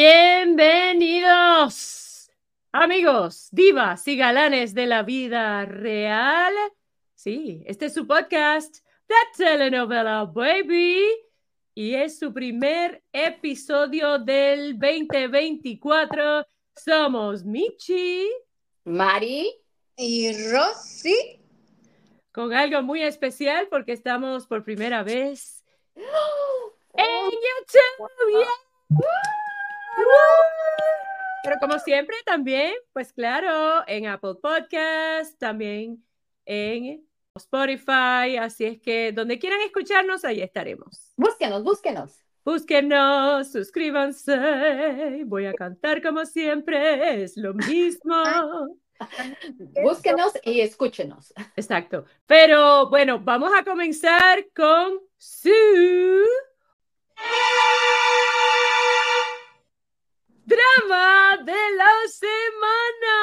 Bienvenidos, amigos, divas y galanes de la vida real. Sí, este es su podcast, The Telenovela Baby, y es su primer episodio del 2024. Somos Michi, Mari y Rosy. Con algo muy especial porque estamos por primera vez en YouTube. Pero como siempre, también, pues claro, en Apple Podcast, también en Spotify, así es que donde quieran escucharnos, ahí estaremos. Búsquenos, búsquenos. Búsquenos, suscríbanse. Voy a cantar como siempre, es lo mismo. Búsquenos y escúchenos. Exacto. Pero bueno, vamos a comenzar con su drama de la semana.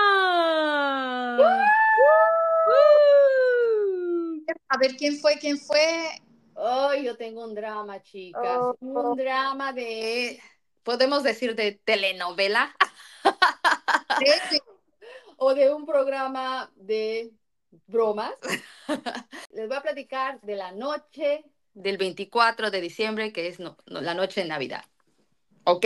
A ver quién fue, quién fue. Hoy yo tengo un drama, chicas. Un drama de, podemos decir, de telenovela. o de un programa de bromas. Les voy a platicar de la noche del 24 de diciembre, que es la noche de Navidad. ¿Ok?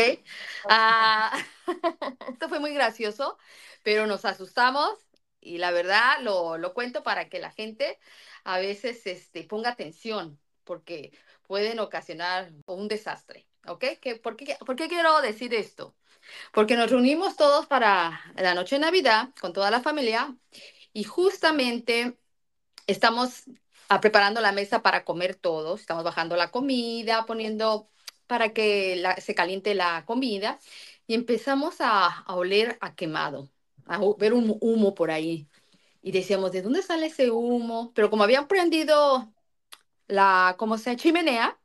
Ah, esto fue muy gracioso, pero nos asustamos y la verdad lo, lo, cuento para que la gente a veces este, ponga atención, porque pueden ocasionar un desastre. ¿Ok? ¿Qué, por, qué, ¿Por qué quiero decir esto? Porque nos reunimos todos para la noche de Navidad con toda la familia y justamente estamos ah, preparando la mesa para comer todos, estamos bajando la comida, poniendo para que se caliente la comida y empezamos a, oler a quemado, a ver un humo por ahí. Y decíamos, ¿de dónde sale ese humo? Pero como habían prendido la, ¿cómo se chimenea,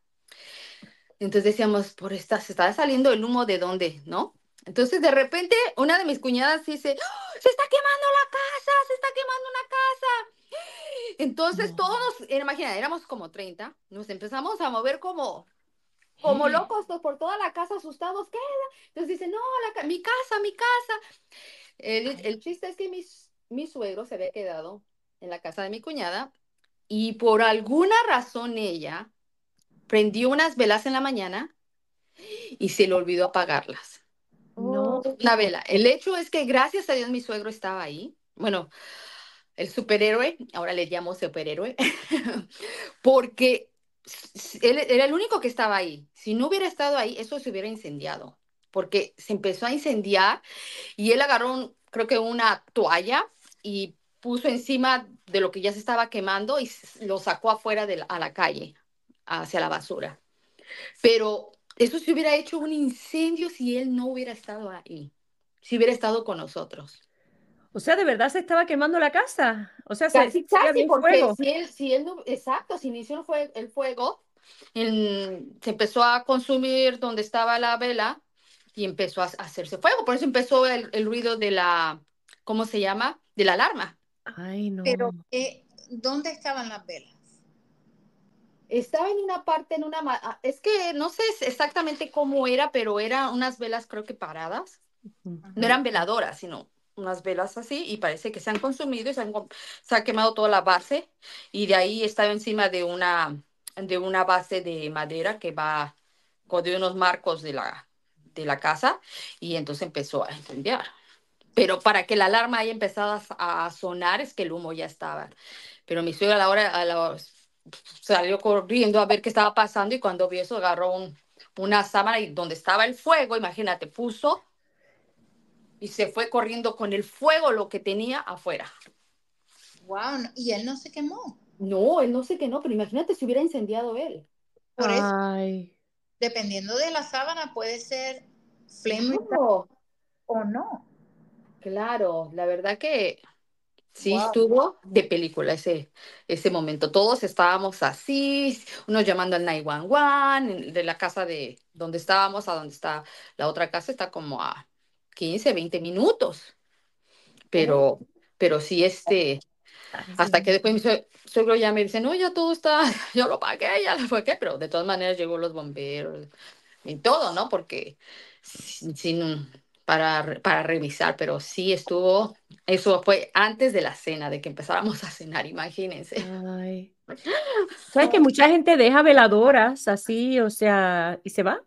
entonces decíamos, por esta, se está saliendo el humo de dónde, ¿no? Entonces de repente una de mis cuñadas dice, ¡Oh, se está quemando la casa, se está quemando una casa. Entonces todos nos, imagina, éramos como 30, nos empezamos a mover como como locos por toda la casa asustados, ¿qué? Entonces dicen, no, mi casa, mi casa. El, chiste es que mi, mi suegro se había quedado en la casa de mi cuñada y por alguna razón ella prendió unas velas en la mañana y se le olvidó apagarlas. No, una vela. El hecho es que gracias a Dios mi suegro estaba ahí. Bueno, el superhéroe, ahora le llamo superhéroe, porque él era el único que estaba ahí. Si no hubiera estado ahí, eso se hubiera incendiado, porque se empezó a incendiar y él agarró, creo que una toalla y puso encima de lo que ya se estaba quemando y lo sacó afuera a la calle, hacia la basura. Pero eso se hubiera hecho un incendio si él no hubiera estado ahí, si hubiera estado con nosotros. O sea, de verdad se estaba quemando la casa. O sea, casi, se, casi, porque fuego. si él, si él no, exacto, si inició el fuego, el fuego se empezó a consumir donde estaba la vela y empezó a hacerse fuego. Por eso empezó el, el ruido de la, ¿cómo se llama? De la alarma. Ay, no. Pero, eh, ¿dónde estaban las velas? Estaba en una parte, en una... Ah, es que no sé exactamente cómo era, pero eran unas velas creo que paradas. No eran veladoras, sino unas velas así y parece que se han consumido y se, han, se ha quemado toda la base y de ahí estaba encima de una, de una base de madera que va con de unos marcos de la, de la casa y entonces empezó a incendiar. Pero para que la alarma haya empezado a, sonar es que el humo ya estaba. Pero mi suegra a la hora salió corriendo a ver qué estaba pasando y cuando vio eso agarró un, una sábana y donde estaba el fuego, imagínate, puso y se fue corriendo con el fuego lo que tenía afuera. Wow, y él no se quemó. No, él no se quemó, pero imagínate si hubiera incendiado él. Por eso, dependiendo de la sábana, puede ser flame o no. Claro, la verdad que sí estuvo de película ese, ese momento. Todos estábamos así, unos llamando al 911, de la casa de donde estábamos a donde está la otra casa, está como a 15, 20 minutos. Pero, pero sí, este, hasta que después mi suegro ya me dice, no, ya todo está, yo lo pagué, ya lo pagué, pero de todas maneras llegó los bomberos, y todo, ¿no? Porque sin, para, para revisar, pero sí estuvo, eso fue antes de la cena, de que empezáramos a cenar, imagínense. Ay. ¿Sabes que mucha gente deja veladoras así, o sea, y se va?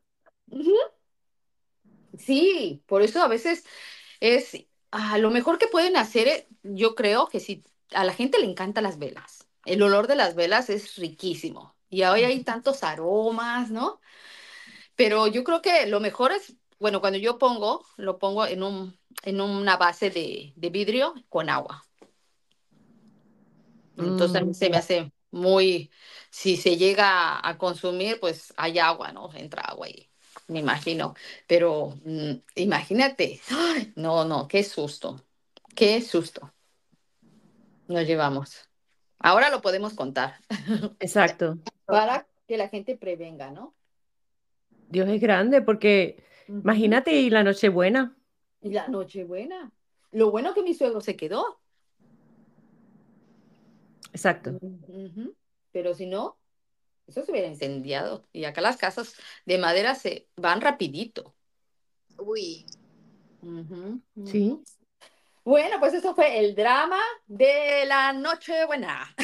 Sí, por eso a veces es, a lo mejor que pueden hacer, eh, yo creo que si a la gente le encantan las velas, el olor de las velas es riquísimo y hoy hay tantos aromas, ¿no? Pero yo creo que lo mejor es, bueno, cuando yo pongo, lo pongo en, un, en una base de, vidrio con agua. Entonces mm, se me hace muy, si se llega a consumir, pues hay agua, ¿no? Entra agua y me imagino. Pero mm, imagínate, no, no, qué susto, qué susto. Nos llevamos. Ahora lo podemos contar. Exacto. Para que la gente prevenga, ¿no? Dios es grande porque imagínate y la Nochebuena. Y la Nochebuena. Lo bueno que mi suegro se quedó. Exacto. Pero si no, eso se hubiera incendiado. Y acá las casas de madera se van rapidito. Uy. Sí. Bueno, pues eso fue el drama de la Nochebuena.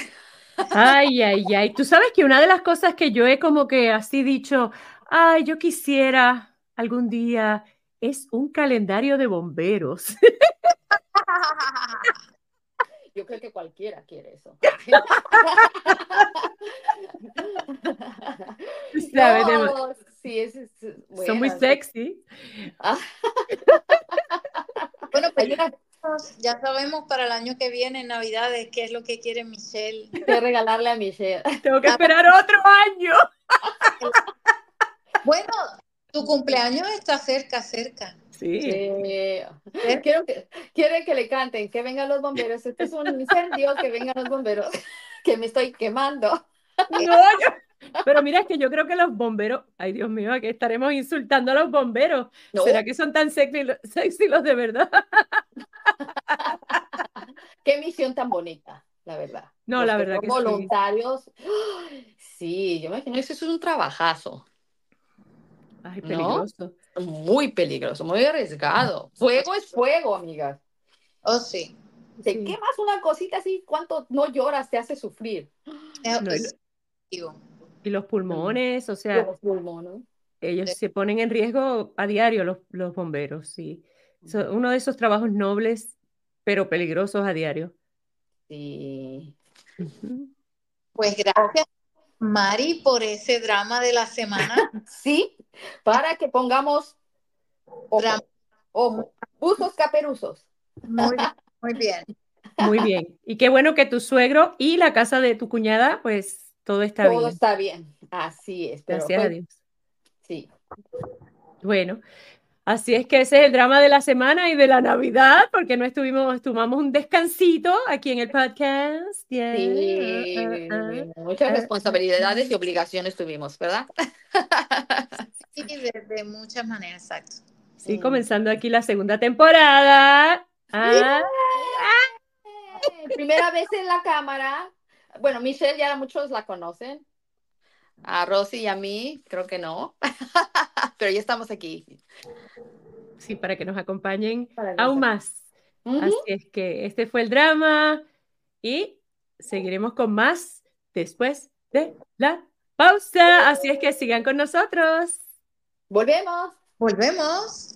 Ay, ay, ay. Tú sabes que una de las cosas que yo he como que así dicho, ay, yo quisiera algún día, es un calendario de bomberos. Yo creo que cualquiera quiere eso. sí, es, Son muy sexy. bueno, pues ya sabemos para el año que viene, en Navidades, qué es lo que quiere Michelle. ¿Qué regalarle a Michelle? Tengo que esperar otro año. bueno, tu cumpleaños está cerca, cerca. Sí. Quiero que, quiere que le canten, que vengan los bomberos. Este es un incendio, que vengan los bomberos, que me estoy quemando. No, pero mira, es que yo creo que los bomberos, ay Dios mío, que estaremos insultando a los bomberos. ¿Será que son tan sexy, sexy los de verdad? Qué misión tan bonita, la verdad. No, la verdad que, voluntarios. Sí. yo me imagino eso es un trabajazo. Ay, peligroso. Muy peligroso, muy arriesgado. Fuego es fuego, amigas. Oh, sí. Te quemas una cosita así, ¿cuánto no lloras? Te hace sufrir. y los pulmones, o sea. Los pulmones. Ellos se ponen en riesgo a diario, los, los bomberos, sí. uno de esos trabajos nobles, pero peligrosos a diario. Sí. Pues gracias, Mari, por ese drama de la semana. sí, para que pongamos ojo, usos caperuzos. Muy, muy bien. Muy bien. Y qué bueno que tu suegro y la casa de tu cuñada, pues todo está bien. Todo está bien. Así es. Gracias a pues, Dios. Sí. Bueno, Así es que ese es el drama de la semana y de la Navidad, porque no estuvimos, tomamos un descansito aquí en el podcast. Sí, muchas responsabilidades y obligaciones tuvimos, ¿verdad? Sí, de, muchas maneras, exacto. Sí, comenzando aquí la segunda temporada. Ah. Primera vez en la cámara. Bueno, Michelle ya muchos la conocen. A Rosy y a mí, creo que no. Pero ya estamos aquí. Sí, para que nos acompañen aún más. Así es que este fue el drama y seguiremos con más después de la pausa. Así es que sigan con nosotros. Volvemos. Volvemos.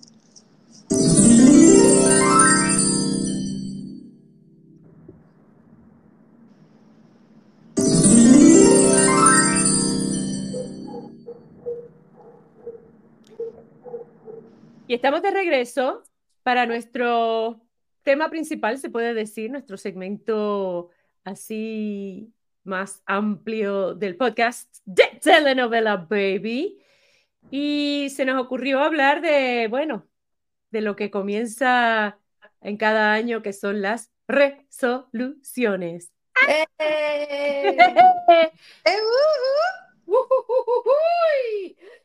Y estamos de regreso para nuestro tema principal, se puede decir, nuestro segmento así más amplio del podcast de Telenovela Baby. Y se nos ocurrió hablar de, bueno, de lo que comienza en cada año, que son las resoluciones. ¡Eh!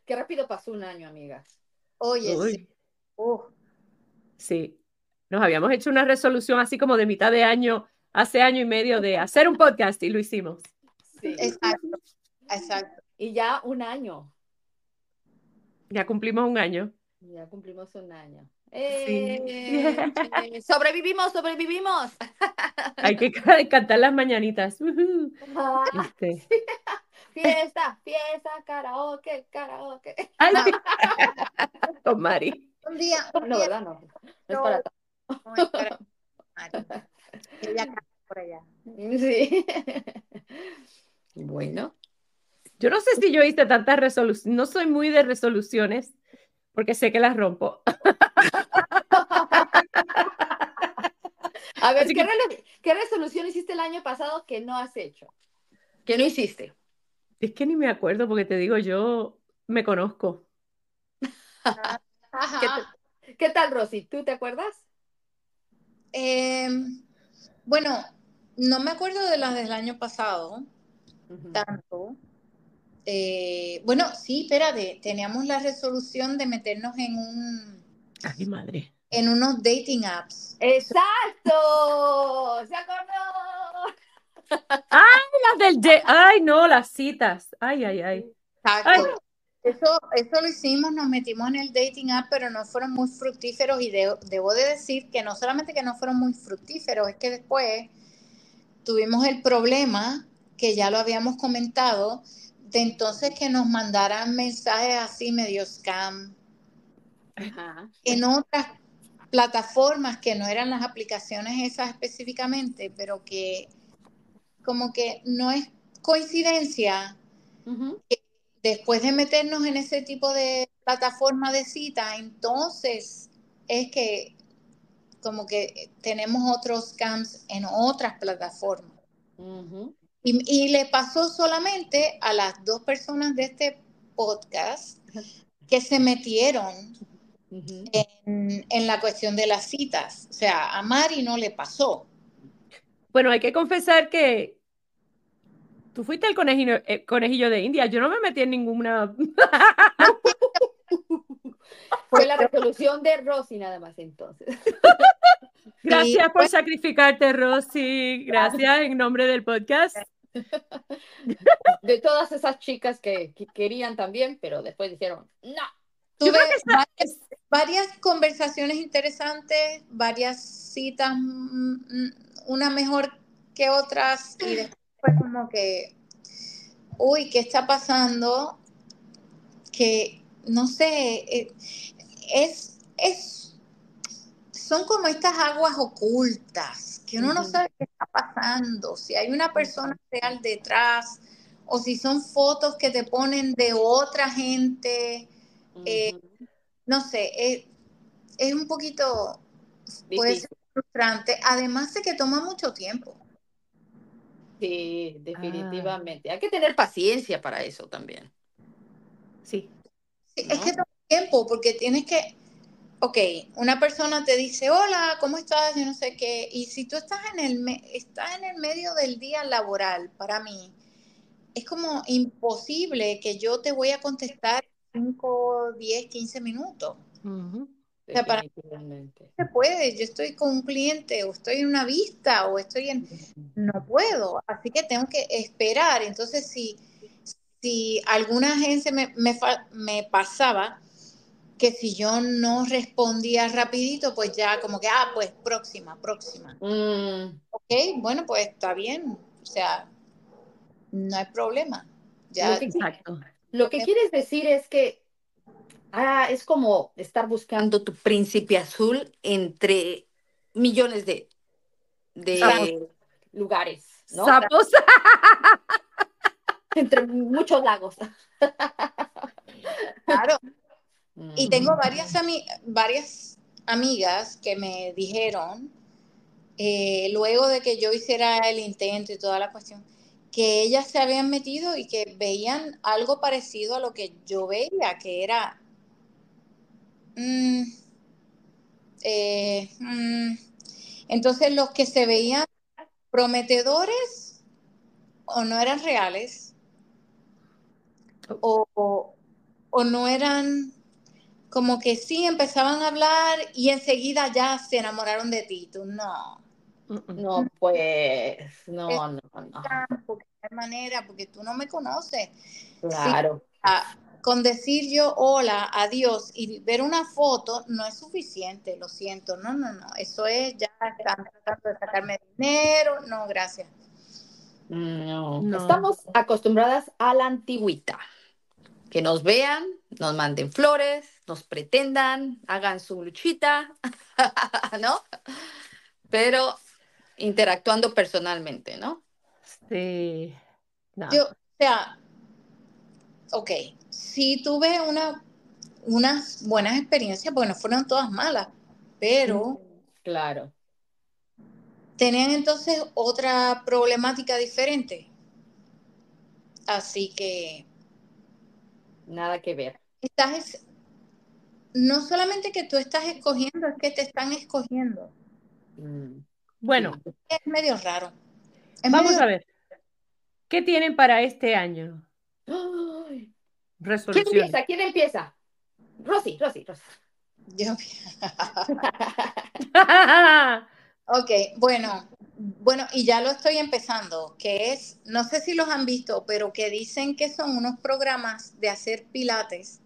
¡Qué rápido pasó un año, amigas! Oye, Sí, nos habíamos hecho una resolución así como de mitad de año, hace año y medio, de hacer un podcast y lo hicimos. Sí. Exacto, exacto. Y ya un año. Ya cumplimos un año. Ya cumplimos un año. Eh, sobrevivimos, sobrevivimos. Hay que cantar las mañanitas. Este. Fiesta, fiesta, karaoke, karaoke. Con Mari. Un día. no, ¿verdad? No. No es para Ella por allá. Sí. Bueno. Yo no sé si yo hice tantas resoluciones. No soy muy de resoluciones porque sé que las rompo. A ver, ¿qué, ¿qué, resolución hiciste el año pasado que no has hecho? Que no hiciste. Es que ni me acuerdo porque te digo, yo me conozco. ¿Qué, tal, Rosy? ¿Tú te acuerdas? Em, bueno, no me acuerdo de las del año pasado, tanto. Eh, bueno, sí, espérate, teníamos la resolución de meternos en un... Ay, madre. En unos dating apps. ¡Exacto! ¡Se acordó! ¡Ay, las del... De... ¡Ay, no! Las citas. ¡Ay, ay, ay! Exacto. Eso, eso lo hicimos, nos metimos en el dating app, pero no fueron muy fructíferos y debo de decir que no solamente que no fueron muy fructíferos, es que después tuvimos el problema, que ya lo habíamos comentado, de entonces que nos mandaran mensajes así medio scam. En otras plataformas que no eran las aplicaciones esas específicamente, pero que como que no es coincidencia que después de meternos en ese tipo de plataforma de cita, entonces es que como que tenemos otros scams en otras plataformas. Y, le pasó solamente a las dos personas de este podcast que se metieron en, en, la cuestión de las citas. O sea, a Mari no le pasó. Bueno, hay que confesar que Tú fuiste el conejillo, eh, conejillo de India. Yo no me metí en ninguna. Fue la resolución de Rosy nada más entonces. Gracias por sacrificarte, Rosy. Gracias en nombre del podcast. De todas esas chicas que, querían también, pero después dijeron, no. Tuve varias, conversaciones interesantes, varias citas, mm, una mejor que otras, y después fue como que, uy, ¿qué está pasando? Que, no sé, eh, es, es, son como estas aguas ocultas, que uno no sabe qué está pasando, si hay una persona real detrás, o si son fotos que te ponen de otra gente. Eh, no sé, es, un poquito, puede ser frustrante, además de que toma mucho tiempo. Sí, definitivamente. Hay que tener paciencia para eso también. Sí. Es que toma tiempo porque tienes que, ok, una persona te dice, hola, ¿cómo estás? Yo no sé qué. Y si tú estás en el, estás en el medio del día laboral, para mí, es como imposible que yo te voy a contestar 5, 10, 15 minutos. O sea, para se puede, yo estoy con un cliente o estoy en una vista o estoy en... No puedo, así que tengo que esperar. Entonces, si, si alguna agencia me, me, pasaba que si yo no respondía rapidito, pues ya como que, ah, pues próxima, próxima. Mm. Ok, bueno, pues está bien. O sea, no hay problema. Ya, Exacto. Lo que quieres decir es que Ah, es como estar buscando tu príncipe azul entre millones de, de lugares, ¿no? Sapos. entre muchos lagos. Claro. Y tengo varias, varias amigas que me dijeron, eh, luego de que yo hiciera el intento y toda la cuestión, que ellas se habían metido y que veían algo parecido a lo que yo veía, que era Mm, eh, mm. entonces los que se veían prometedores o no eran reales o, no eran como que sí empezaban a hablar y enseguida ya se enamoraron de ti. Tú no. No, pues, no, no, no. Porque de manera, porque tú no me conoces. Claro. con decir yo hola, adiós y ver una foto no es suficiente, lo siento. No, no, no. Eso es ya están tratando de sacarme dinero. No, gracias. No. no. Estamos acostumbradas a la antigüita. Que nos vean, nos manden flores, nos pretendan, hagan su luchita, ¿no? Pero interactuando personalmente, ¿no? Sí. Yo, o sea, ok, sí tuve una, unas buenas experiencias, porque no fueron todas malas, pero... Claro. Tenían entonces otra problemática diferente. Así que... Nada que ver. Estás, no solamente que tú estás escogiendo, es que te están escogiendo. Mm. Bueno. Es medio raro. Vamos a ver. ¿Qué tienen para este año? ¿Quién empieza? ¿Quién empieza? Rosy, Rosy, Rosy. Yo. ok, bueno, bueno, y ya lo estoy empezando, que es, no sé si los han visto, pero que dicen que son unos programas de hacer pilates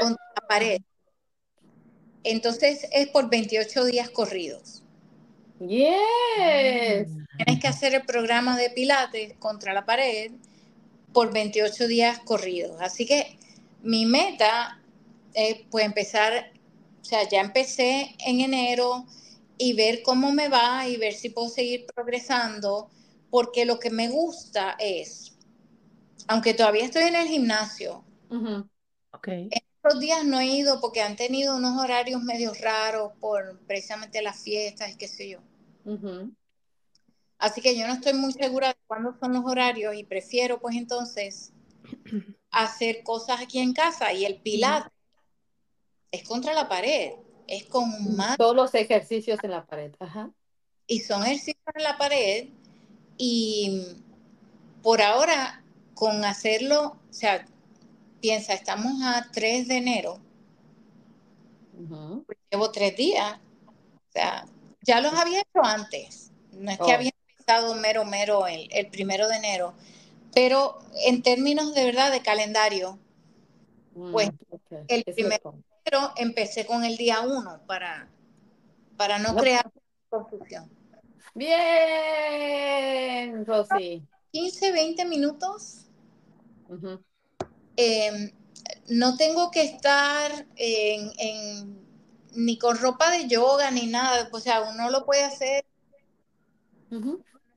con la pared. Entonces es por 28 días corridos. Yes. Tienes que hacer el programa de pilates contra la pared por 28 días corridos. Así que mi meta es pues empezar, o sea, ya empecé en enero y ver cómo me va y ver si puedo seguir progresando, porque lo que me gusta es, aunque todavía estoy en el gimnasio, okay. estos días no he ido porque han tenido unos horarios medio raros por precisamente las fiestas y qué sé yo. Así que yo no estoy muy segura de cuándo son los horarios y prefiero pues entonces hacer cosas aquí en casa y el pilates es contra la pared, es con más... Todos los ejercicios en la pared, Y son ejercicios en la pared y por ahora con hacerlo, o sea, piensa, estamos a 3 de enero, pues llevo tres días, o sea, ya los había hecho antes, no es que oh. había estado mero, mero el, el, primero de enero, pero en términos de verdad de calendario, mm, pues el primero enero empecé con el día uno para, para no, crear confusión. Bien, Rosy. 15, 20 minutos. Em, no tengo que estar en, ni con ropa de yoga ni nada, o sea, uno lo puede hacer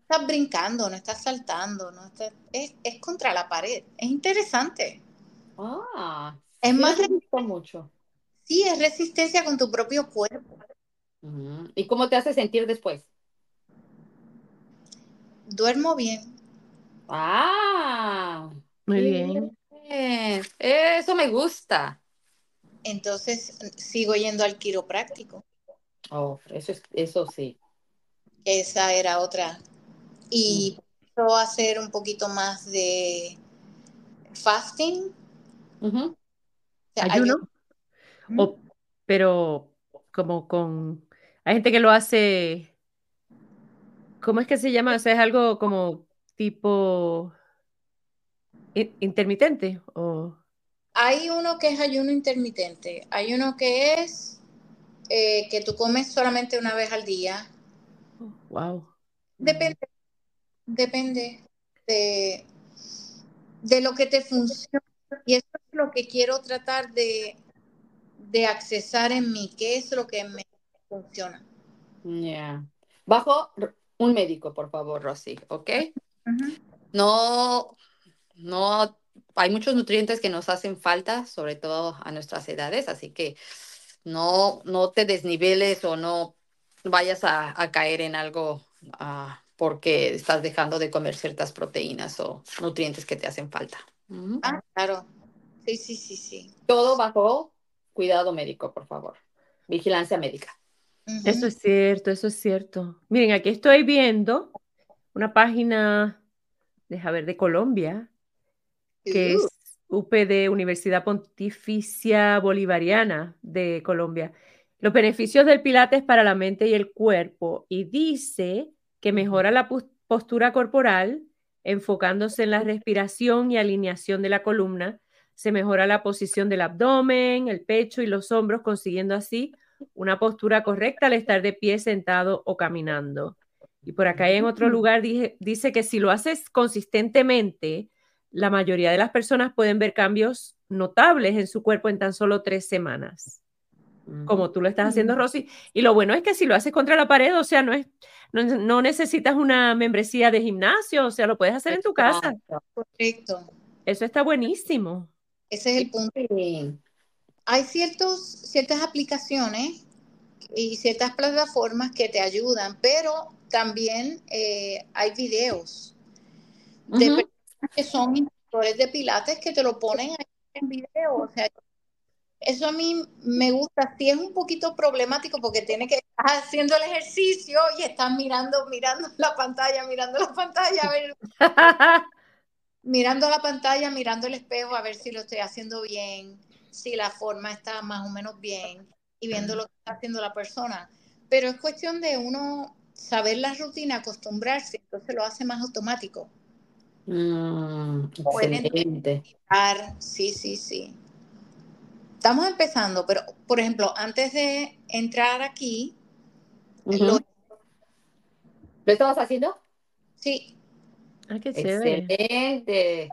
estás brincando, no estás saltando, no es, contra la pared. Es interesante. Ah, es más mucho. Sí, es resistencia con tu propio cuerpo. ¿Y cómo te hace sentir después? Duermo bien. Ah, muy bien. Eso me gusta. Entonces sigo yendo al quiropráctico. Oh, eso es, eso sí. Esa era otra y puedo hacer un poquito más de fasting. ¿Ayuno? Pero como con... Hay gente que lo hace... ¿Cómo es que se llama? O sea, es algo como tipo intermitente o... Hay uno que es ayuno intermitente. Hay uno que es eh, que tú comes solamente una vez al día. wow. Depende depende de, de lo que te funciona. Y eso es lo que quiero tratar de, de accesar en mí, qué es lo que me funciona. Ya. Bajo un médico, por favor, Rosy, ¿ok? No, no, hay muchos nutrientes que nos hacen falta, sobre todo a nuestras edades, así que no, no te desniveles o no vayas a, a caer en algo uh, porque estás dejando de comer ciertas proteínas o nutrientes que te hacen falta. Ah, claro. Sí, sí, sí, sí. Todo bajo cuidado médico, por favor. Vigilancia médica. Eso es cierto, eso es cierto. Miren, aquí estoy viendo una página, deja ver, de Colombia, que es UPD, Universidad Pontificia Bolivariana de Colombia. Los beneficios del Pilates para la mente y el cuerpo. Y dice que mejora la postura corporal, enfocándose en la respiración y alineación de la columna, se mejora la posición del abdomen, el pecho y los hombros, consiguiendo así una postura correcta al estar de pie, sentado o caminando. Y por acá en otro lugar dice que si lo haces consistentemente, la mayoría de las personas pueden ver cambios notables en su cuerpo en tan solo tres semanas, como tú lo estás haciendo, Rosy. Y lo bueno es que si lo haces contra la pared, o sea, no, es, no, necesitas una membresía de gimnasio, o sea, lo puedes hacer en tu casa. Correcto. Eso está buenísimo. Ese es el punto. Hay ciertos, ciertas aplicaciones y ciertas plataformas que te ayudan, pero también eh, hay videos de personas que son instructores de pilates que te lo ponen en video. O sea, eso a mí me gusta. Sí es un poquito problemático porque tiene que estar haciendo el ejercicio y estás mirando, mirando la pantalla, mirando la pantalla, a ver, mirando la pantalla, mirando el espejo a ver si lo estoy haciendo bien, si la forma está más o menos bien y viendo lo que está haciendo la persona. Pero es cuestión de uno saber la rutina, acostumbrarse, entonces lo hace más automático. Mm, excelente. Sí, sí, sí. Estamos empezando, pero por ejemplo, antes de entrar aquí, lo... estamos haciendo? Sí. Ah, qué Excelente.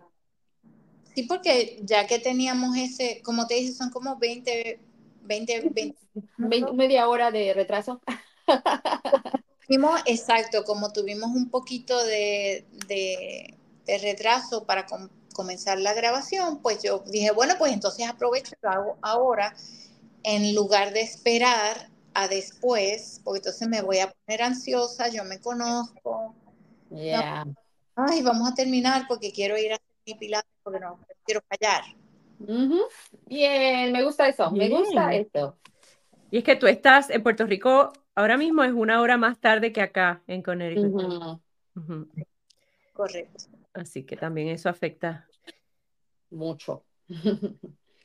Sí, porque ya que teníamos ese, como te dije, son como 20, 20, 20 media hora de retraso. exacto, como tuvimos un poquito de, retraso para comenzar la grabación, pues yo dije, bueno, pues entonces aprovecho y lo hago ahora en lugar de esperar a después, porque entonces me voy a poner ansiosa, yo me conozco. Yeah. Ay, vamos a terminar porque quiero ir a hacer mi pilates porque no quiero callar. Bien, me gusta eso, me gusta esto. Y es que tú estás en Puerto Rico Ahora mismo es una hora más tarde que acá en Connecticut. Correcto. Así que también eso afecta. Mucho.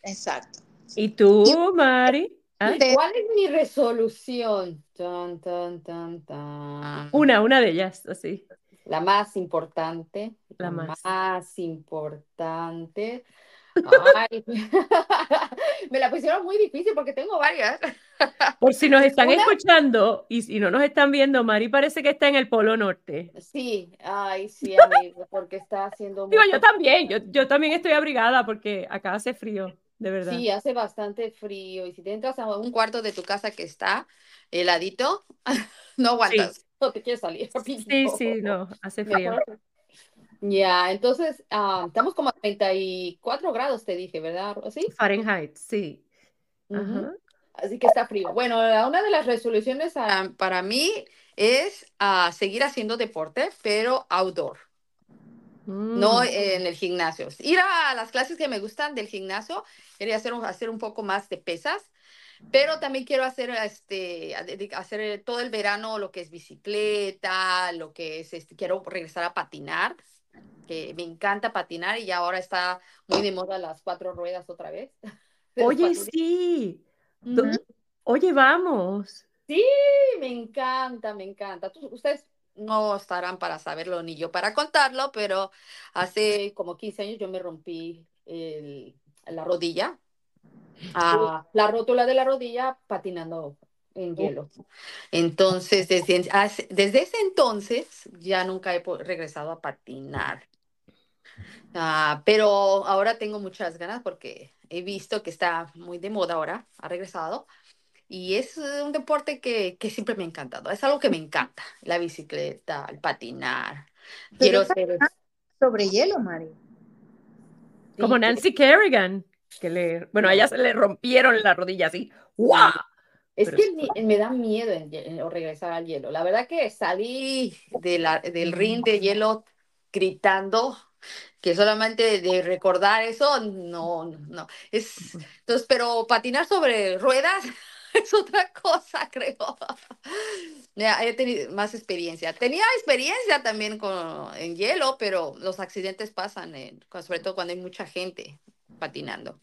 Exacto. ¿Y tú, Mari? ¿Ah? ¿Cuál es mi resolución? Una, una de ellas, así. La más importante. La, más. más importante. Ay, me la pusieron muy difícil porque tengo varias. Por si nos están escuchando y si no nos están viendo, Mari parece que está en el Polo Norte. Sí, ay, sí, amigo, porque está haciendo Digo, yo también, yo, yo también estoy abrigada porque acá hace frío, de verdad. Sí, hace bastante frío y si te entras a un cuarto de tu casa que está heladito, no aguantas, no te quieres salir. Sí, sí, no, hace frío. Ya, entonces ah, estamos como a 34 grados, te dije, ¿verdad? ¿Sí? Fahrenheit, sí. Así que está frío. Bueno, una de las resoluciones ah, para mí es uh, seguir haciendo deporte, pero outdoor. No mm. en el gimnasio. Ir a las clases que me gustan del gimnasio, quería hacer, hacer un poco más de pesas, pero también quiero hacer, este, hacer todo el verano lo que es bicicleta, lo que es, este, quiero regresar a patinar que me encanta patinar y ahora está muy de moda las cuatro ruedas otra vez. Oye, sí. Oye, vamos. Sí, me encanta, me encanta. ustedes no estarán para saberlo ni yo para contarlo, pero hace como 15 años yo me rompí la rodilla, ah, la rótula de la rodilla patinando en hielo. Entonces, desde, desde ese entonces ya nunca he regresado a patinar. Ah, pero ahora tengo muchas ganas porque he visto que está muy de moda ahora, ha regresado. Y es un deporte que, que siempre me ha encantado. Es algo que me encanta. La bicicleta, el patinar. Quiero ser... Sobre hielo, Mari. Como Nancy Kerrigan, que le, bueno, a ella se le rompieron la rodilla así. ¡Wow! Es que me da miedo regresar al hielo. La verdad que salí de la, del ring de hielo gritando que solamente de recordar eso, no, no, es, entonces, pero patinar sobre ruedas es otra cosa, creo. Ya, he tenido más experiencia. Tenía experiencia también con, en hielo, pero los accidentes pasan, sobre todo cuando hay mucha gente patinando.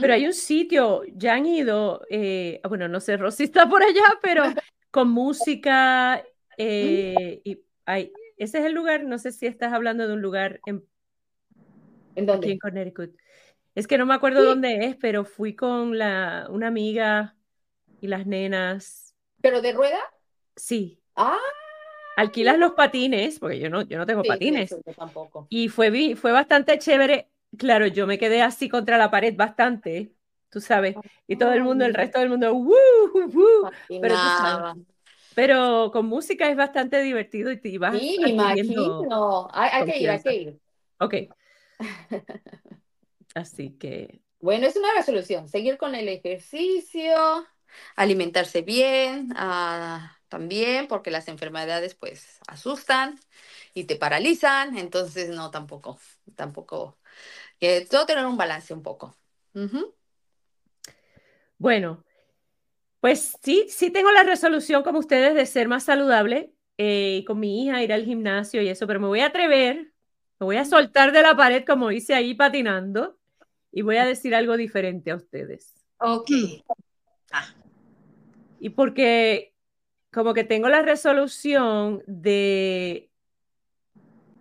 Pero hay un sitio, ya han ido, eh, bueno, no sé, Rosy está por allá, pero con música eh, y hay, ese es el lugar, no sé si estás hablando de un lugar en, ¿En dónde? Aquí en Connecticut. Es que no me acuerdo dónde es, pero fui con la, una amiga y las nenas. ¿Pero de rueda? Sí. Ah. Alquilas los patines, porque yo no, yo no tengo sí, patines. eso yo tampoco. Y fue, fue bastante chévere. Claro, yo me quedé así contra la pared bastante, tú sabes. Y todo el mundo, el resto del mundo, ¡woo! ¡woo! Pero, tú sabes, Nada. pero con música es bastante divertido y te vas Sí, imagino. Hay, que ir, hay que ir. Ok. Así que Bueno, es una resolución, seguir con el ejercicio, alimentarse bien, ah, también, porque las enfermedades pues asustan y te paralizan, entonces no, tampoco, tampoco. Eh, todo tener un balance un poco. Bueno, pues sí, sí tengo la resolución como ustedes de ser más saludable eh, y con mi hija ir al gimnasio y eso, pero me voy a atrever, me voy a soltar de la pared como hice ahí patinando y voy a decir algo diferente a ustedes. Ok. Y porque como que tengo la resolución de,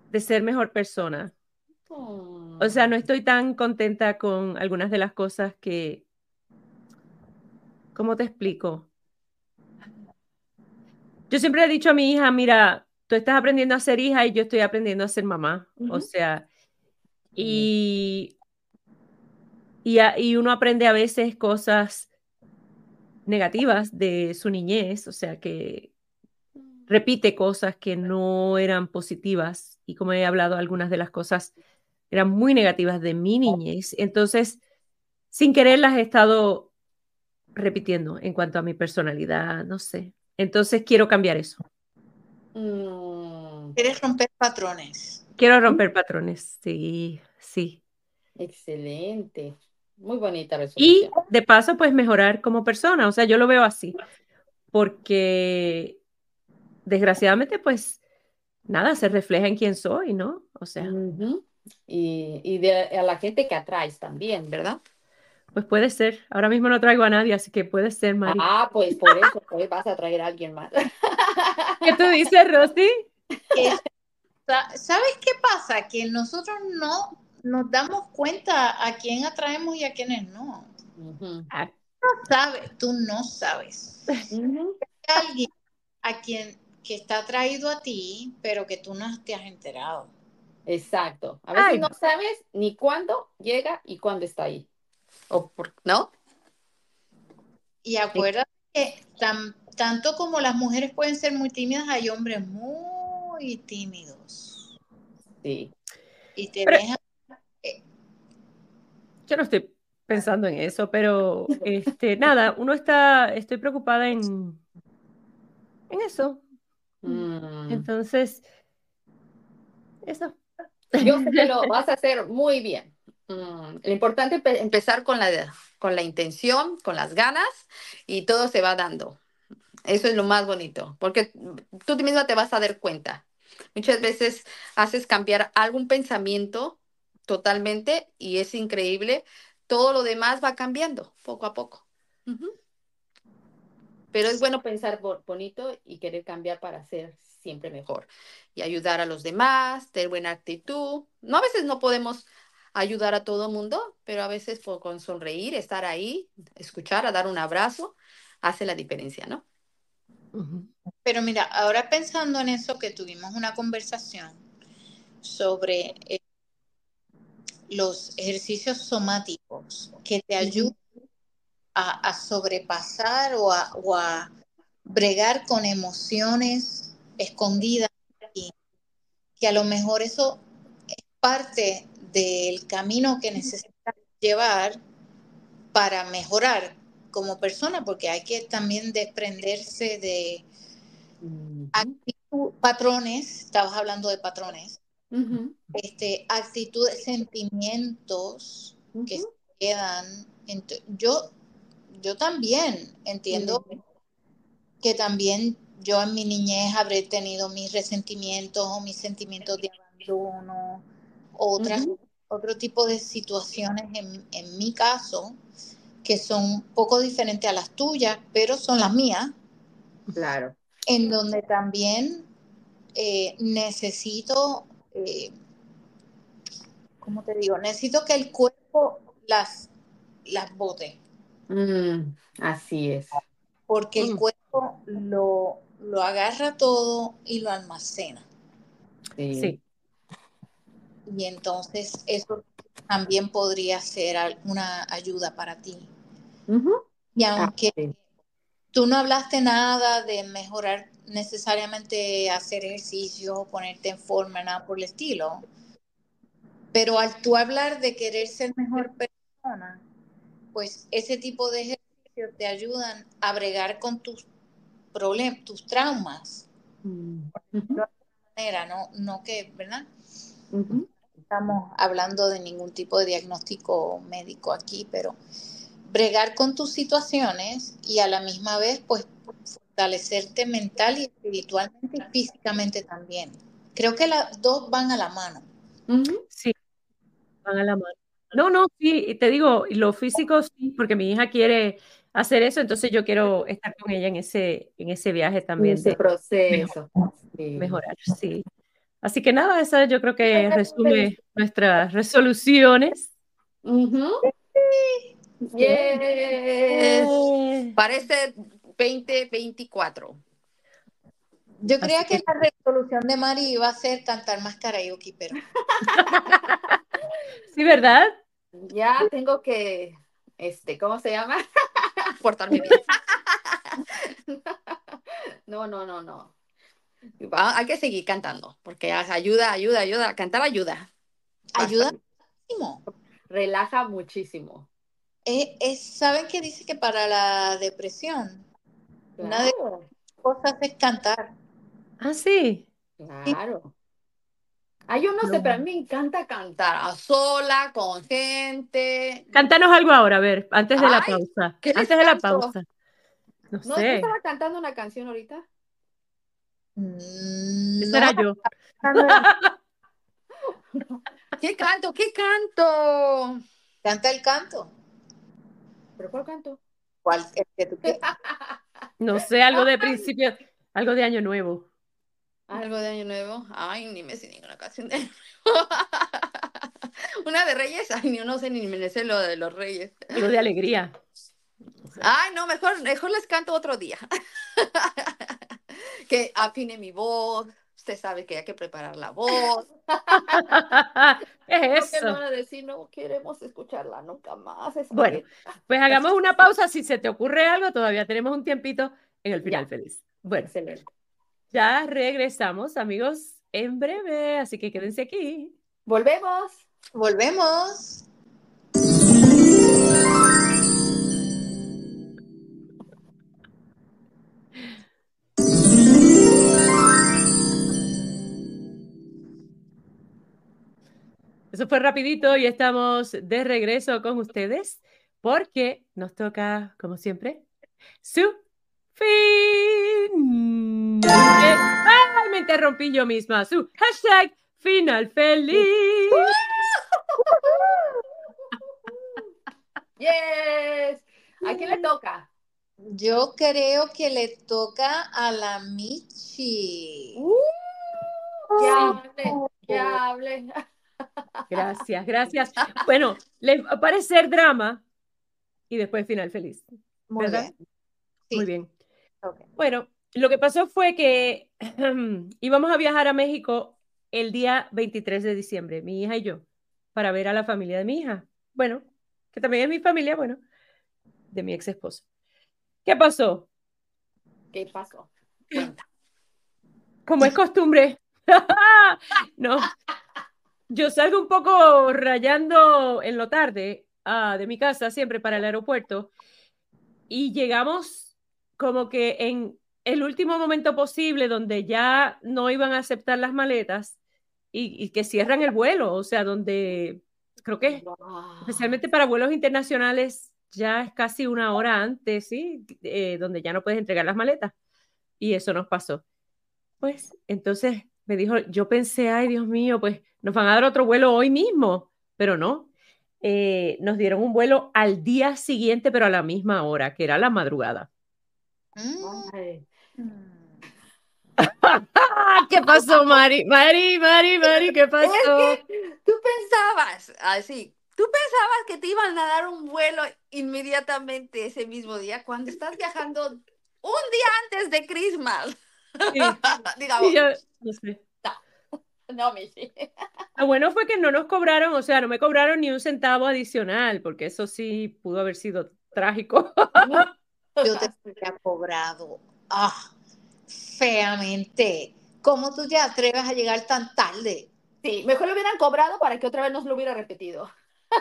de ser mejor persona. O sea, no estoy tan contenta con algunas de las cosas que... ¿Cómo te explico? Yo siempre he dicho a mi hija, mira, tú estás aprendiendo a ser hija y yo estoy aprendiendo a ser mamá. O sea, y, y, a- y uno aprende a veces cosas negativas de su niñez, o sea, que repite cosas que no eran positivas y como he hablado, algunas de las cosas eran muy negativas de mi niñez. Entonces, sin querer las he estado repitiendo en cuanto a mi personalidad, no sé. Entonces, quiero cambiar eso. Mm, ¿Quieres romper patrones? Quiero romper patrones, sí, sí. excelente. Muy bonita Y resolución. de paso, pues mejorar como persona, o sea, yo lo veo así, porque desgraciadamente, pues nada, se refleja en quién soy, ¿no? O sea. Y, y de a la gente que atraes también, ¿verdad? pues puede ser. Ahora mismo no traigo a nadie, así que puede ser, Mari. Ah, pues por eso pues, vas a traer a alguien más. ¿Qué tú dices, Rosy? Que- sa- ¿Sabes qué pasa? Que nosotros no nos damos cuenta a quién atraemos y a quiénes no. Ah, No sabes, tú no sabes. Hay alguien a quien que está atraído a ti, pero que tú no te has enterado. Exacto. A veces Ay. no sabes ni cuándo llega y cuándo está ahí. O por, ¿no? Y acuérdate que tan- tanto como las mujeres pueden ser muy tímidas, hay hombres muy tímidos. Sí. Y te Pero- dejan yo no estoy pensando en eso, pero este, nada, uno está, estoy preocupada en, en eso. Mm. Entonces, eso. Yo sé que lo vas a hacer muy bien. Mm, Lo importante es pe- empezar con la, con la intención, con las ganas y todo se va dando. Eso es lo más bonito, porque tú misma te vas a dar cuenta. Muchas veces haces cambiar algún pensamiento totalmente y es increíble. Todo lo demás va cambiando poco a poco. Pero es bueno pensar bo- bonito y querer cambiar para ser siempre mejor y ayudar a los demás, tener buena actitud. No a veces no podemos ayudar a todo el mundo, pero a veces por- con sonreír, estar ahí, escuchar, a dar un abrazo, hace la diferencia, ¿no? Pero mira, ahora pensando en eso que tuvimos una conversación sobre eh, los ejercicios somáticos que te ayudan a, a sobrepasar o a, o a bregar con emociones escondidas y que a lo mejor eso es parte del camino que necesitas llevar para mejorar como persona, porque hay que también desprenderse de actitud, patrones, estabas hablando de patrones, este, actitudes, sentimientos que se quedan. Yo, yo también entiendo que también yo en mi niñez habré tenido mis resentimientos o mis sentimientos de abandono, otras, Ujú. otro tipo de situaciones en, en mi caso que son un poco diferentes a las tuyas, pero son las mías, Claro. en donde también eh, necesito, eh, ¿cómo te digo? Necesito que el cuerpo las, las bote. Mm, así es. Porque el Mm. cuerpo lo, lo agarra todo y lo almacena. Sí. Y entonces eso también podría ser una ayuda para ti. Y Ah, aunque sí. tú no hablaste nada de mejorar necesariamente hacer ejercicio o ponerte en forma, nada por el estilo, pero al tú hablar de querer ser mejor persona, pues ese tipo de ejercicios te ayudan a bregar con tus problemas, tus traumas, Mm. Ujú. manera, no, no que, ¿verdad? Ujú. estamos hablando de ningún tipo de diagnóstico médico aquí, pero bregar con tus situaciones y a la misma vez, pues, fortalecerte mental y espiritualmente y físicamente también. Creo que las dos van a la mano. Sí, van a la mano. No, no, sí, te digo, lo físico sí, porque mi hija quiere hacer eso, entonces yo quiero estar con ella en ese, en ese viaje también Ese de proceso. Sí. mejorar, sí. Así que nada, esa yo creo que resume nuestras resoluciones. Ujú. Yes. Eh, Parece 2024. Yo creía Así que la resolución de Mari iba a ser cantar más karaoke, pero Sí, ¿verdad? Ya tengo que, este, ¿cómo se llama? Portarme bien. No, no, no, no. Va- Hay que seguir cantando, porque ayuda, ayuda, ayuda. Cantar ayuda. ayuda muchísimo. Relaja muchísimo. Eh, es- ¿Saben qué dice que para la depresión Una de- Claro, cosas es cantar? Ah, sí. claro. Ay, yo no sé, No. pero a mí me encanta cantar a sola, con gente. Cántanos algo ahora, a ver, antes de la pausa. ¿qué les Antes de la pausa. No ¿No, ¿no sé, estaba cantando una canción ahorita? Mm, esa no, era yo. ¿Qué canto? ¿Qué canto? Canta el canto. ¿Pero cuál canto? ¿Cuál el que tú quieras? No sé, algo de principio, algo de año nuevo. Algo de Año Nuevo. Ay, ni me sé ninguna canción de Año Nuevo. Una de Reyes. Ay, ni- no sé ni me sé lo de los Reyes. Algo de alegría. Ay, no, mejor, mejor les canto otro día. Que afine mi voz. Usted sabe que hay que preparar la voz. ¿Qué es eso? van a decir, no queremos escucharla nunca más. Bueno, letra". Pues hagamos una pausa. Si se te ocurre algo, todavía tenemos un tiempito en el final Ya. feliz. Bueno, Excelente. Ya regresamos, amigos, en breve, así que quédense aquí. Volvemos. Volvemos. Eso fue rapidito y estamos de regreso con ustedes porque nos toca, como siempre, su fin. ¡Ay, me interrumpí yo misma! Su hashtag final feliz. Yes. ¿A quién le toca? Yo creo que le toca a la Michi. Que hable, que hable. Gracias, gracias. Bueno, les va a parecer drama y después final feliz. Muy ¿verdad? bien. Sí. Muy bien. Bueno, lo que pasó fue que íbamos a viajar a México el día 23 de diciembre, mi hija y yo, para ver a la familia de mi hija. Bueno, que también es mi familia, bueno, de mi ex esposo. ¿Qué pasó? ¿Qué pasó? Como es costumbre, no, yo salgo un poco rayando en lo tarde ah, de mi casa, siempre para el aeropuerto, y llegamos como que en el último momento posible donde ya no iban a aceptar las maletas y, y que cierran el vuelo, o sea, donde creo que Wow. especialmente para vuelos internacionales ya es casi una hora antes, ¿sí? Eh, donde ya no puedes entregar las maletas. Y eso nos pasó. Pues entonces me dijo, yo pensé, ay Dios mío, pues nos van a dar otro vuelo hoy mismo, pero no. Eh, nos dieron un vuelo al día siguiente, pero a la misma hora, que era la madrugada. Mm. Ay, ¿Qué pasó, Mari? Mari, Mari, Mari, ¿qué pasó? Es que tú pensabas, así, tú ¿Tú pensabas que te iban a dar un vuelo inmediatamente ese mismo día cuando estás viajando un día antes de Christmas? Sí. Digamos. Sí, yo no sé. No, Michi. Lo bueno fue que no nos cobraron, o sea, no me cobraron ni un centavo adicional, porque eso sí pudo haber sido trágico. Yo te habría cobrado ah, feamente. ¿Cómo tú te atreves a llegar tan tarde? Sí, mejor lo hubieran cobrado para que otra vez nos lo hubiera repetido.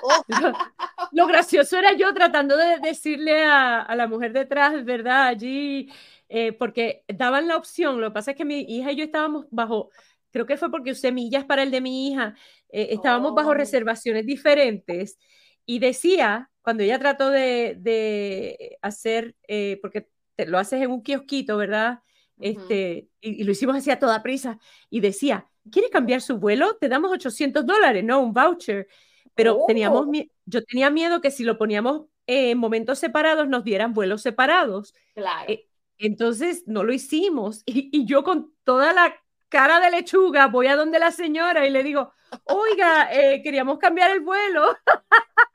Oh, Lo gracioso era yo tratando de decirle a, a la mujer detrás, ¿verdad? Allí, eh, porque daban la opción, lo que pasa es que mi hija y yo estábamos bajo, creo que fue porque usé millas para el de mi hija, eh, estábamos bajo Oh. reservaciones diferentes y decía, cuando ella trató de, de hacer, eh, porque te- lo haces en un kiosquito, ¿verdad? Este, y, y lo hicimos así a toda prisa, y decía, ¿quiere cambiar su vuelo? Te damos 800 dólares, no un voucher. Pero teníamos, Oh. mie- yo tenía miedo que si lo poníamos eh, en momentos separados nos dieran vuelos separados. Claro. Eh, Entonces no lo hicimos. Y, y yo con toda la cara de lechuga voy a donde la señora y le digo, oiga, eh, queríamos cambiar el vuelo.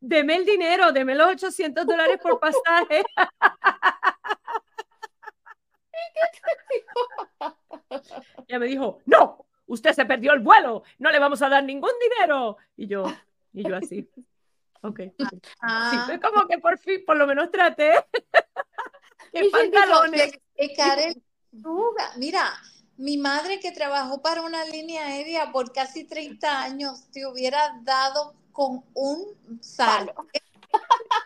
Deme el dinero, deme los 800 dólares por pasaje. Ella me dijo, no, usted se perdió el vuelo, no le vamos a dar ningún dinero. Y yo, y yo así, ok. Ah, como que por fin, por lo menos traté. ¡Qué dijo, pantalones! lechuga. Mira, mi madre que trabajó para una línea aérea por casi 30 años te hubiera dado con un salto.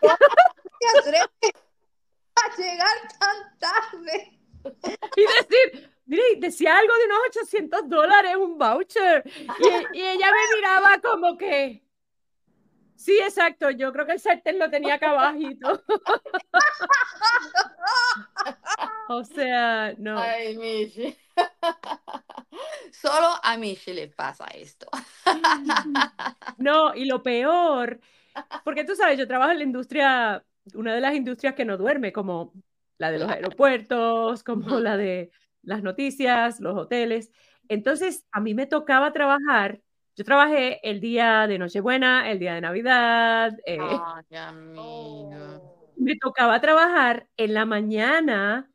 ¿Te atreves a llegar tan tarde? Y decir, mire, decía algo de unos 800 dólares, un voucher. Y, y ella me miraba como que, sí, exacto, yo creo que el sartén lo tenía acá abajito. O sea, no. Ay, Michi. Solo a Michi le pasa esto. No, y lo peor, porque tú sabes, yo trabajo en la industria, una de las industrias que no duerme, como la de los aeropuertos, como la de las noticias, los hoteles. Entonces, a mí me tocaba trabajar, yo trabajé el día de Nochebuena, el día de Navidad, eh, me tocaba trabajar en la mañana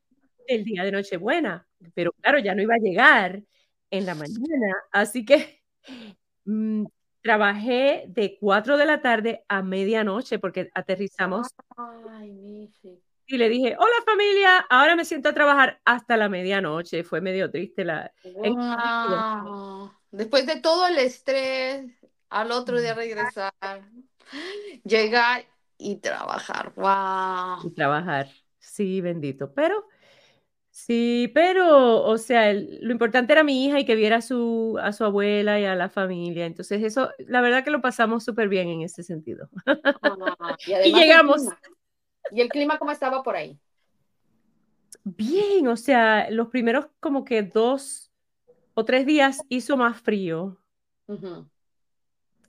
del día de Nochebuena, pero claro, ya no iba a llegar en la mañana, así que mm, trabajé de 4 de la tarde a medianoche porque aterrizamos Ay, y le dije, hola familia, ahora me siento a trabajar hasta la medianoche, fue medio triste la... Wow. Después de todo el estrés, al otro día regresar, llegar y trabajar. Wow. y trabajar, sí, bendito, pero... Sí, pero, o sea, el- lo importante era mi hija y que viera a su, a su abuela y a la familia. Entonces, eso, la verdad que lo pasamos súper bien en ese sentido. Ah, y llegamos. ¿Y el clima cómo estaba por ahí? Bien, o sea, los primeros como que dos o tres días hizo más frío.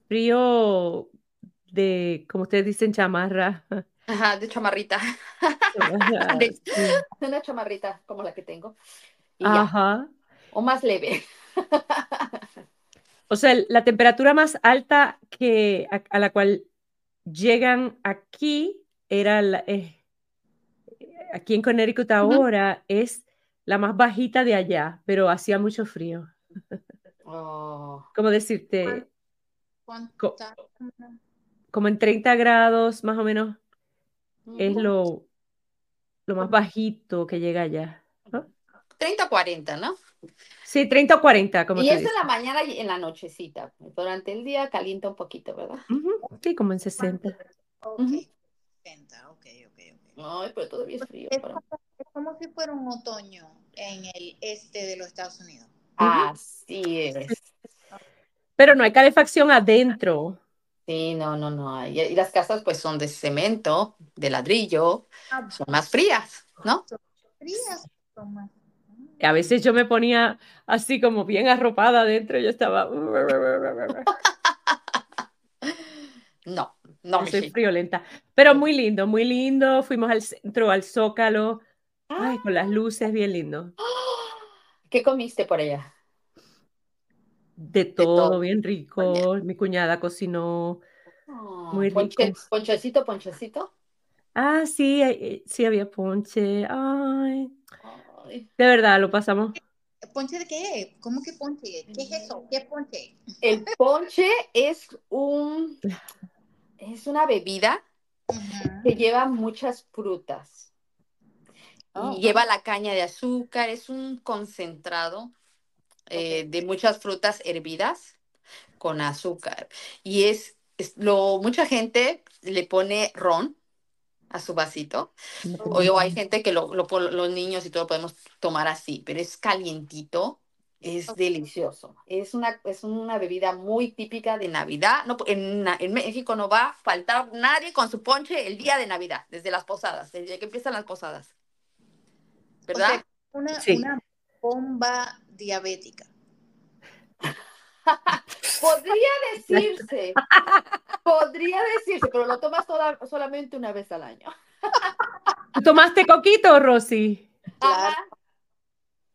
Frío de, como ustedes dicen, chamarra. Ajá, de chamarrita. De- sí. Una chamarrita como la que tengo. Y ya. Ajá. O más leve. O sea, la temperatura más alta que a, a la cual llegan aquí era la- eh, aquí en Connecticut ahora es la más bajita de allá, pero hacía mucho frío. Oh. Como decirte, ¿Cuánto? como en 30 grados más o menos es lo, lo más bajito que llega allá. ¿no? 30 40, ¿no? Sí, 30 o 40, como Y eso en la mañana y en la nochecita. Durante el día calienta un poquito, ¿verdad? Ujú, Sí, como en 60. Ok, Ujú. 60, ok, ok, ok. Ay, pero todavía es frío. Es para- es como si fuera un otoño en el este de los Estados Unidos. Así es. Pero no hay calefacción adentro. Sí, no, no, no. Y, y las casas pues son de cemento, de ladrillo, son más frías, ¿no? Son frías, son más- A veces yo me ponía así como bien arropada adentro, yo estaba... No, no, Yo soy friolenta, pero muy lindo, muy lindo. Fuimos al centro, al Zócalo, ay, con las luces, bien lindo. ¿Qué comiste por allá? De todo, todo. bien rico. Mi cuñada cocinó Oh, Muy ponche- ricos. ponchecito, ponchecito. Ah, sí, eh, sí había ponche. Ay, Ay. de verdad, lo pasamos. ¿Ponche de qué? ¿Cómo que ponche? ¿Qué es eso? ¿Qué es ponche? El ponche es un es una bebida que lleva muchas frutas. Oh. Y lleva la caña de azúcar, es un concentrado eh, de muchas frutas hervidas con azúcar. Y es, es lo, mucha gente le pone ron a su vasito. O, o hay gente que lo, lo los niños y todo podemos tomar así, pero es calientito, es delicioso. Es una, es una bebida muy típica de Navidad. No, en, en México no va a faltar nadie con su ponche el día de Navidad, desde las posadas, desde que empiezan las posadas. O ¿Verdad? sea, una, Sí. una bomba diabética. Podría decirse, podría decirse, pero lo tomas toda, solamente una vez al año. ¿Tú tomaste coquito, Rosy? Claro. Ajá.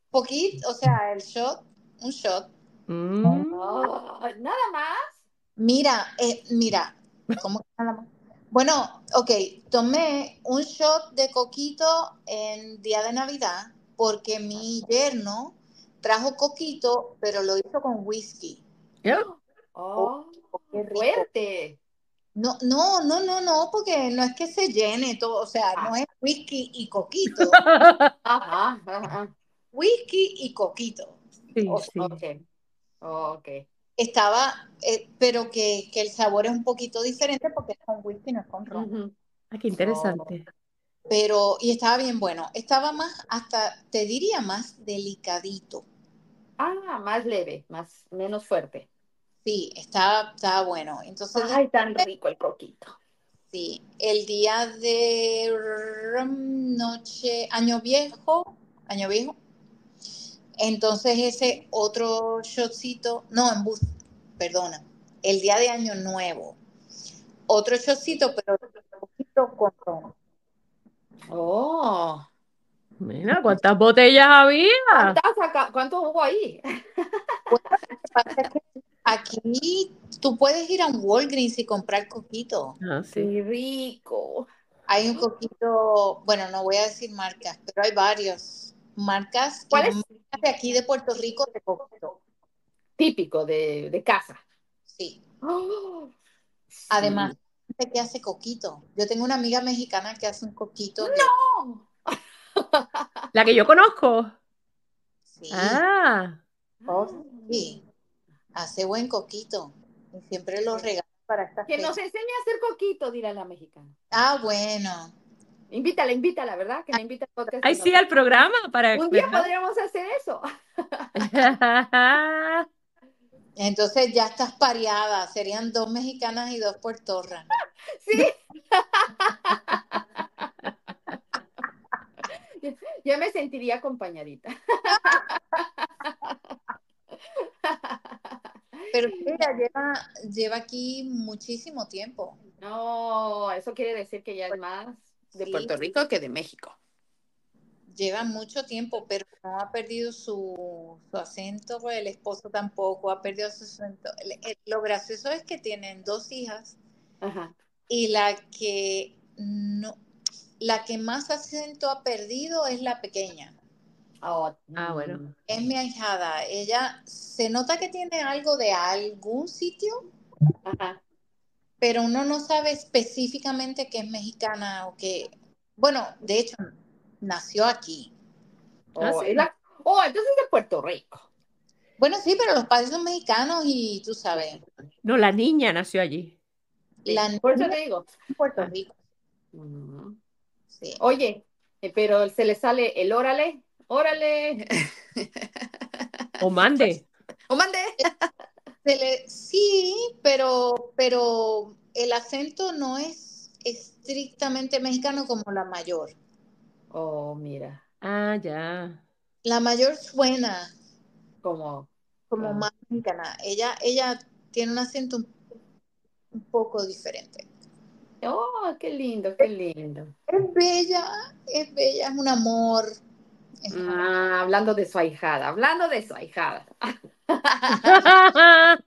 Poquito, o sea, el shot, un shot. Mm. Ay, nada más. Mira, eh, mira, ¿cómo que nada más? Bueno, ok, tomé un shot de coquito en día de Navidad porque mi yerno trajo coquito, pero lo hizo con whisky. Oh, qué rico. fuerte. No, no, no, no, no, porque no es que se llene todo, o sea, Ah. no es whisky y coquito, Ajá, ajá. whisky y coquito. Sí, O- sí. Ok. Ok. Estaba, eh, pero que, que el sabor es un poquito diferente porque es con whisky, no es con ron. Ah, qué interesante. Pero, y estaba bien bueno. Estaba más, hasta, te diría más delicadito. Ah, más leve, más, menos fuerte. Sí, estaba, estaba bueno. Entonces, Ay, tan rico el coquito. sí, el día de noche, año viejo, año viejo. Entonces ese otro shotcito, no, en bus, perdona, el día de año nuevo. Otro shotcito, pero poquito con ron. Oh. Mira, ¿cuántas botellas había? ¿Cuántas acá- ¿Cuánto hubo ahí? Aquí tú puedes ir a un Walgreens y comprar coquito. Ah, sí. Qué rico. Hay un coquito, bueno, no voy a decir marcas, pero hay varios marcas y ¿Cuál es? marcas de aquí de Puerto Rico de coquito. Típico de, de casa. Sí. Oh, sí. Además, gente que hace coquito. Yo tengo una amiga mexicana que hace un coquito. que- Oh. La que yo conozco. sí, Ah, oh, sí, hace buen coquito. Y siempre lo regala para estas Que nos enseñe a hacer coquito, dirá la mexicana. Ah, bueno. Invítala, invítala, ¿verdad? Que me invita al podcast. ay, sí, al programa para Un día ¿verdad? podríamos hacer eso. Entonces ya estás pareada. Serían dos mexicanas y dos puertorras. Sí. Yo me sentiría acompañadita. Pero ella lleva, lleva aquí muchísimo tiempo. No, eso quiere decir que ya es más de Sí. Puerto Rico que de México. Lleva mucho tiempo, pero no ha perdido su, su acento, pues el esposo tampoco ha perdido su acento. Lo gracioso es que tienen dos hijas Ajá. y la que no, la que más acento ha perdido es la pequeña. Oh, Ah, bueno. mm. Es mi ahijada. Ella se nota que tiene algo de algún sitio, Ajá. pero uno no sabe específicamente que es mexicana o que, bueno, de hecho, nació aquí. Oh, Ah, sí. es la- oh, entonces es de Puerto Rico. Bueno, sí, pero los padres son mexicanos y tú sabes, No, la niña nació allí. La Por eso te digo. en Puerto Rico. Mm. Sí. Oye, eh, pero se le sale el órale, órale. O mande. O mande. Se le- sí, pero, pero el acento no es estrictamente mexicano como la mayor. Oh, mira, Ah, ya. La mayor suena como. como más mexicana. Ella, ella tiene un acento un, un poco diferente. Oh, qué lindo, qué lindo. Es bella, es bella, es un amor. Es- Ah, hablando de su ahijada, hablando de su ahijada.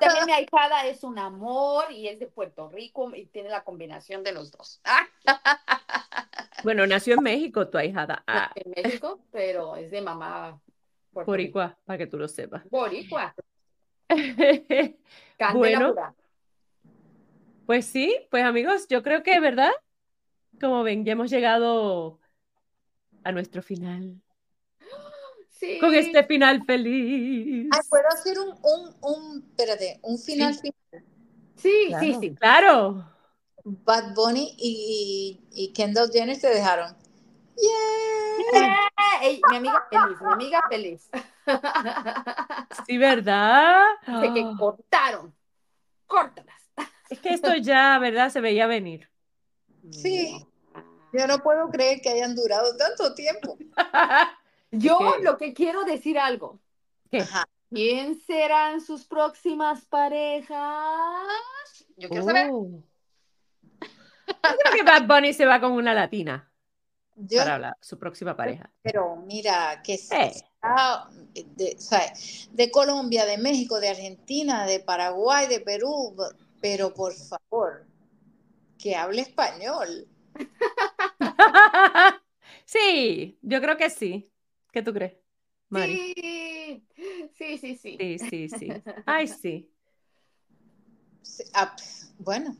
También mi ahijada es un amor y es de Puerto Rico y tiene la combinación de los dos. bueno, nació en México tu ahijada. Ah. En México, pero es de mamá. Boricua, para que tú lo sepas. Boricua. bueno, pues sí, pues amigos, yo creo que, ¿verdad? Como ven, ya hemos llegado a nuestro final. Sí. Con este final feliz. ¿Puedo hacer un, un, un, espérate, un final sí. final? Sí, sí, sí. Claro. Bad Bunny y, y, Kendall Jenner se dejaron. Yeah. mi amiga feliz, mi amiga feliz. Sí, ¿verdad? De que cortaron. Córtalas. Es que esto ya, ¿verdad? Se veía venir. Sí. Yo no puedo creer que hayan durado tanto tiempo. Yo lo que quiero decir algo. ¿Quién serán sus próximas parejas? Yo quiero saber. Uh. Yo creo que Bad Bunny se va con una latina para su próxima pareja. Pero mira, que eh. de, de Colombia, de México, de Argentina, de Paraguay, de Perú, pero por favor, que hable español. sí, yo creo que sí. ¿Qué tú crees? Sí, sí, sí, sí. Sí, sí, sí. Ay, sí. Ah, bueno,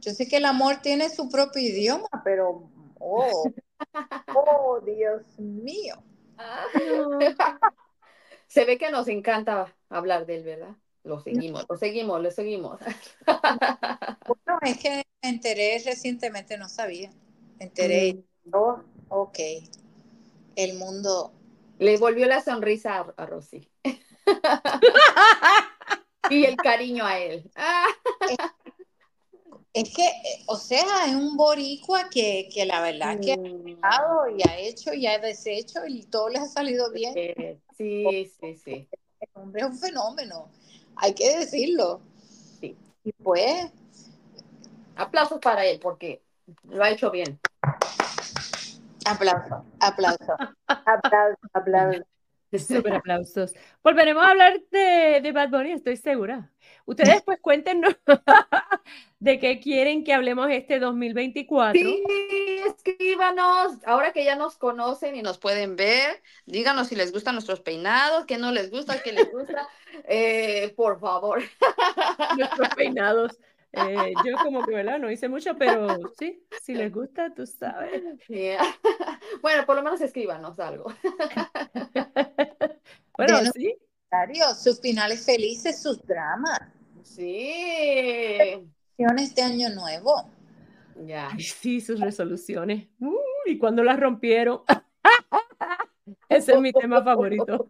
yo sé que el amor tiene su propio idioma, pero oh, oh, Dios mío. Se ve que nos encanta hablar de él, ¿verdad? Lo seguimos, lo seguimos, lo seguimos. Bueno, es que me enteré recientemente, no sabía. Me enteré, oh, ok, el mundo. Le volvió la sonrisa a, a Rosy. y el cariño a él. es, que, o sea, es un boricua que, que la verdad que ha mm. y ha hecho y ha deshecho y todo le ha salido bien. Sí, sí, sí. El hombre es un fenómeno, hay que decirlo. Sí. Y pues. Aplausos para él porque lo ha hecho bien. Aplauso, aplauso, aplauso, aplauso. Super aplausos. Volveremos a hablar de, de, Bad Bunny, estoy segura. Ustedes pues cuéntenos de qué quieren que hablemos este 2024. Sí, escríbanos, ahora que ya nos conocen y nos pueden ver, díganos si les gustan nuestros peinados, qué no les gusta, qué les gusta, eh, por favor. Nuestros peinados. Eh, yo como que, ¿verdad? No hice mucho, pero sí, si les gusta, tú sabes. Bueno, por lo menos escríbanos algo. bueno, sí. Sus finales felices, sus dramas. Sí. Resoluciones de Año Nuevo. Ya. sí, sus resoluciones. Uh, ¿Y cuando las rompieron? Ese es mi tema favorito.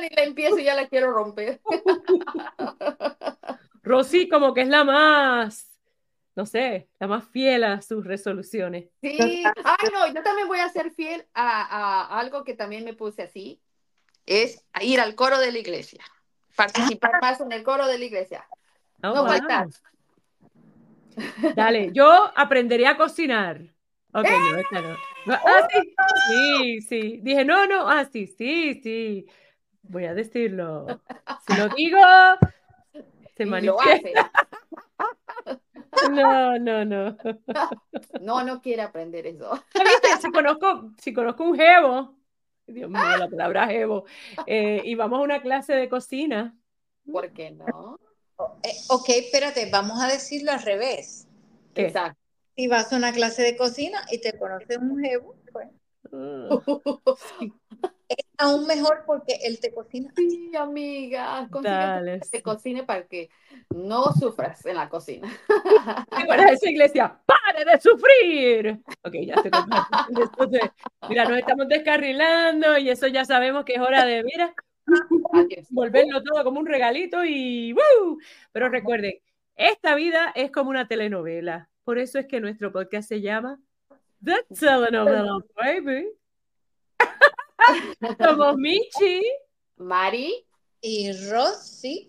Ni la empiezo y ya la quiero romper. Rosy como que es la más, no sé, la más fiel a sus resoluciones. Sí, ay no, yo también voy a ser fiel a, algo que también me puse así, es ir al coro de la iglesia, participar ah. más en el coro de la iglesia. Oh, no faltar. Dale, yo aprendería a cocinar. Ok, no, esta no. Ah, sí, sí, sí. Dije, no, no, ah, sí, sí, sí. Voy a decirlo. Si lo digo, No, no, no. No, no quiere aprender eso. Si conozco, si conozco un jevo, Dios mío, la palabra jevo, eh, y vamos a una clase de cocina. ¿Por qué no? Eh, ok, espérate, vamos a decirlo al revés. Exacto. Si vas a una clase de cocina y te conoces un jevo, es aún mejor porque él te cocina. Sí, amiga, Dale, que te cocine para que no sufras en la cocina. Recuerda esa iglesia, ¡pare de sufrir! Ok, ya estoy Entonces, mira, nos estamos descarrilando y eso ya sabemos que es hora de, mira, volverlo todo como un regalito y ¡woo! Pero recuerden, esta vida es como una telenovela. Por eso es que nuestro podcast se llama The Telenovela Baby. Somos Michi, Mari y Rosy.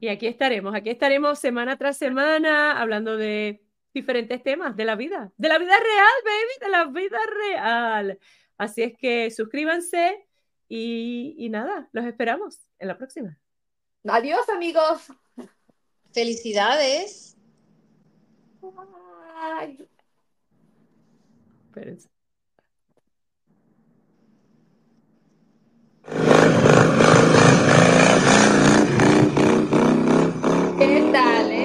Y aquí estaremos, aquí estaremos semana tras semana hablando de diferentes temas de la vida, de la vida real, baby, de la vida real. Así es que suscríbanse Y, nada, los esperamos en la próxima. Adiós, amigos. Felicidades. Pérez. ¿Qué tal?